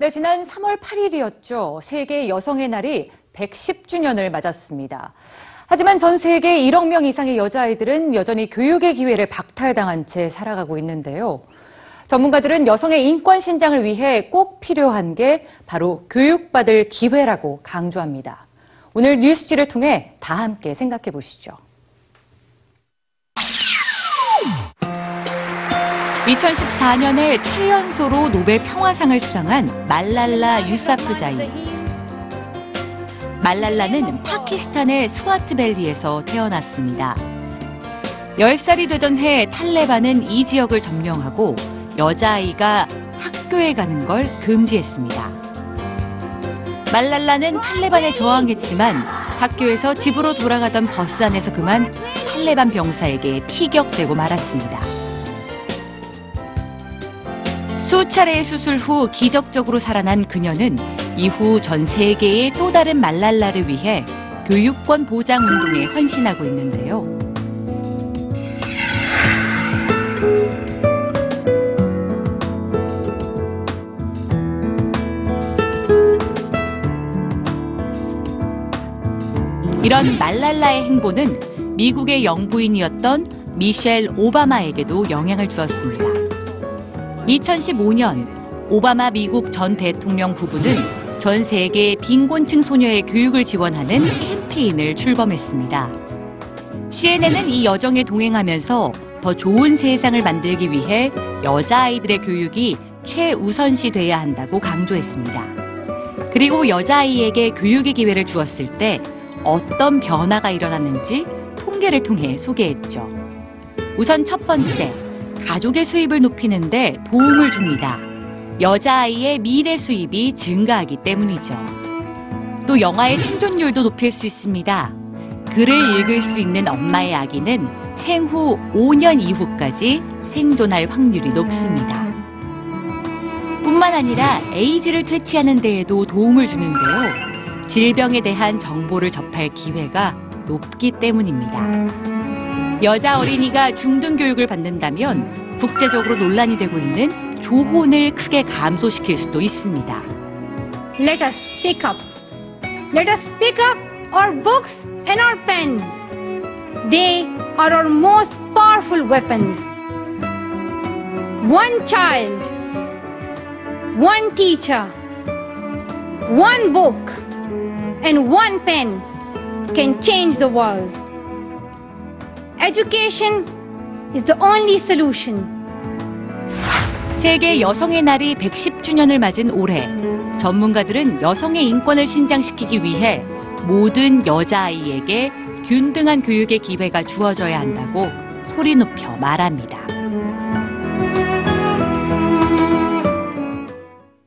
네, 지난 3월 8일이었죠. 세계 여성의 날이 110주년을 맞았습니다. 하지만 전 세계 1억 명 이상의 여자아이들은 여전히 교육의 기회를 박탈당한 채 살아가고 있는데요. 전문가들은 여성의 인권 신장을 위해 꼭 필요한 게 바로 교육받을 기회라고 강조합니다. 오늘 뉴스지를 통해 다 함께 생각해 보시죠. 2014년에 최연소로 노벨 평화상을 수상한 말랄라 유사프자이. 말랄라는 파키스탄의 스와트밸리에서 태어났습니다. 10살이 되던 해 탈레반은 이 지역을 점령하고 여자아이가 학교에 가는 걸 금지했습니다. 말랄라는 탈레반에 저항했지만 학교에서 집으로 돌아가던 버스 안에서 그만 탈레반 병사에게 피격되고 말았습니다. 수차례의 수술 후 기적적으로 살아난 그녀는 이후 전 세계의 또 다른 말랄라를 위해 교육권 보장 운동에 헌신하고 있는데요. 이런 말랄라의 행보는 미국의 영부인이었던 미셸 오바마에게도 영향을 주었습니다. 2015년 오바마 미국 전 대통령 부부는 전 세계 빈곤층 소녀의 교육을 지원하는 캠페인을 출범했습니다. CNN은 이 여정에 동행하면서 더 좋은 세상을 만들기 위해 여자아이들의 교육이 최우선시 돼야 한다고 강조했습니다. 그리고 여자아이에게 교육의 기회를 주었을 때 어떤 변화가 일어났는지 통계를 통해 소개했죠. 우선 첫 번째, 가족의 수입을 높이는데 도움을 줍니다. 여자아이의 미래 수입이 증가하기 때문이죠. 또 영아의 생존율도 높일 수 있습니다. 글을 읽을 수 있는 엄마의 아기는 생후 5년 이후까지 생존할 확률이 높습니다. 뿐만 아니라 에이즈를 퇴치하는 데에도 도움을 주는데요. 질병에 대한 정보를 접할 기회가 높기 때문입니다. 여자 어린이가 중등 교육을 받는다면 국제적으로 논란이 되고 있는 조혼을 크게 감소시킬 수도 있습니다. Let us pick up. Let us pick up our books and our pens. They are our most powerful weapons. One child, one teacher, one book, and one pen can change the world. Education is the only solution. 세계 여성의 날이 110주년을 맞은 올해 전문가들은 여성의 인권을 신장시키기 위해 모든 여자아이에게 균등한 교육의 기회가 주어져야 한다고 소리 높여 말합니다.